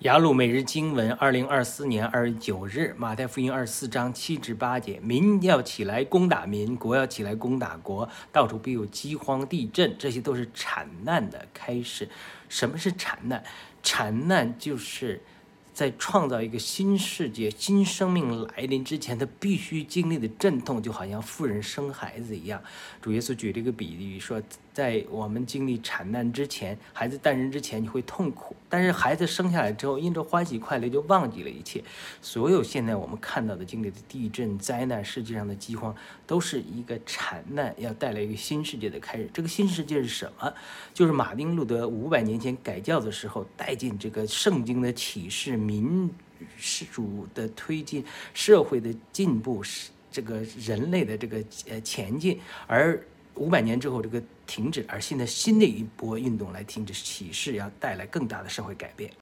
雅鲁每日经文，二零二四年二月九日，马太福音二十四章七至八节：民要起来攻打民，国要起来攻打国，到处必有饥荒、地震，这些都是产难的开始。什么是产难？产难就是在创造一个新世界、新生命来临之前，他必须经历的阵痛，就好像富人生孩子一样。主耶稣举了一个比喻说。在我们经历产难之前，孩子诞生之前，你会痛苦；但是孩子生下来之后，因着欢喜快乐，就忘记了一切。所有现在我们看到的经历的地震、灾难、世界上的饥荒，都是一个产难，要带来一个新世界的开始。这个新世界是什么？就是马丁路德五百年前改教的时候带进这个圣经的启示、民主的推进、社会的进步、是这个人类的这个呃前进，而。五百年之后，这个停止，而现在新的一波运动来停止，启示要带来更大的社会改变。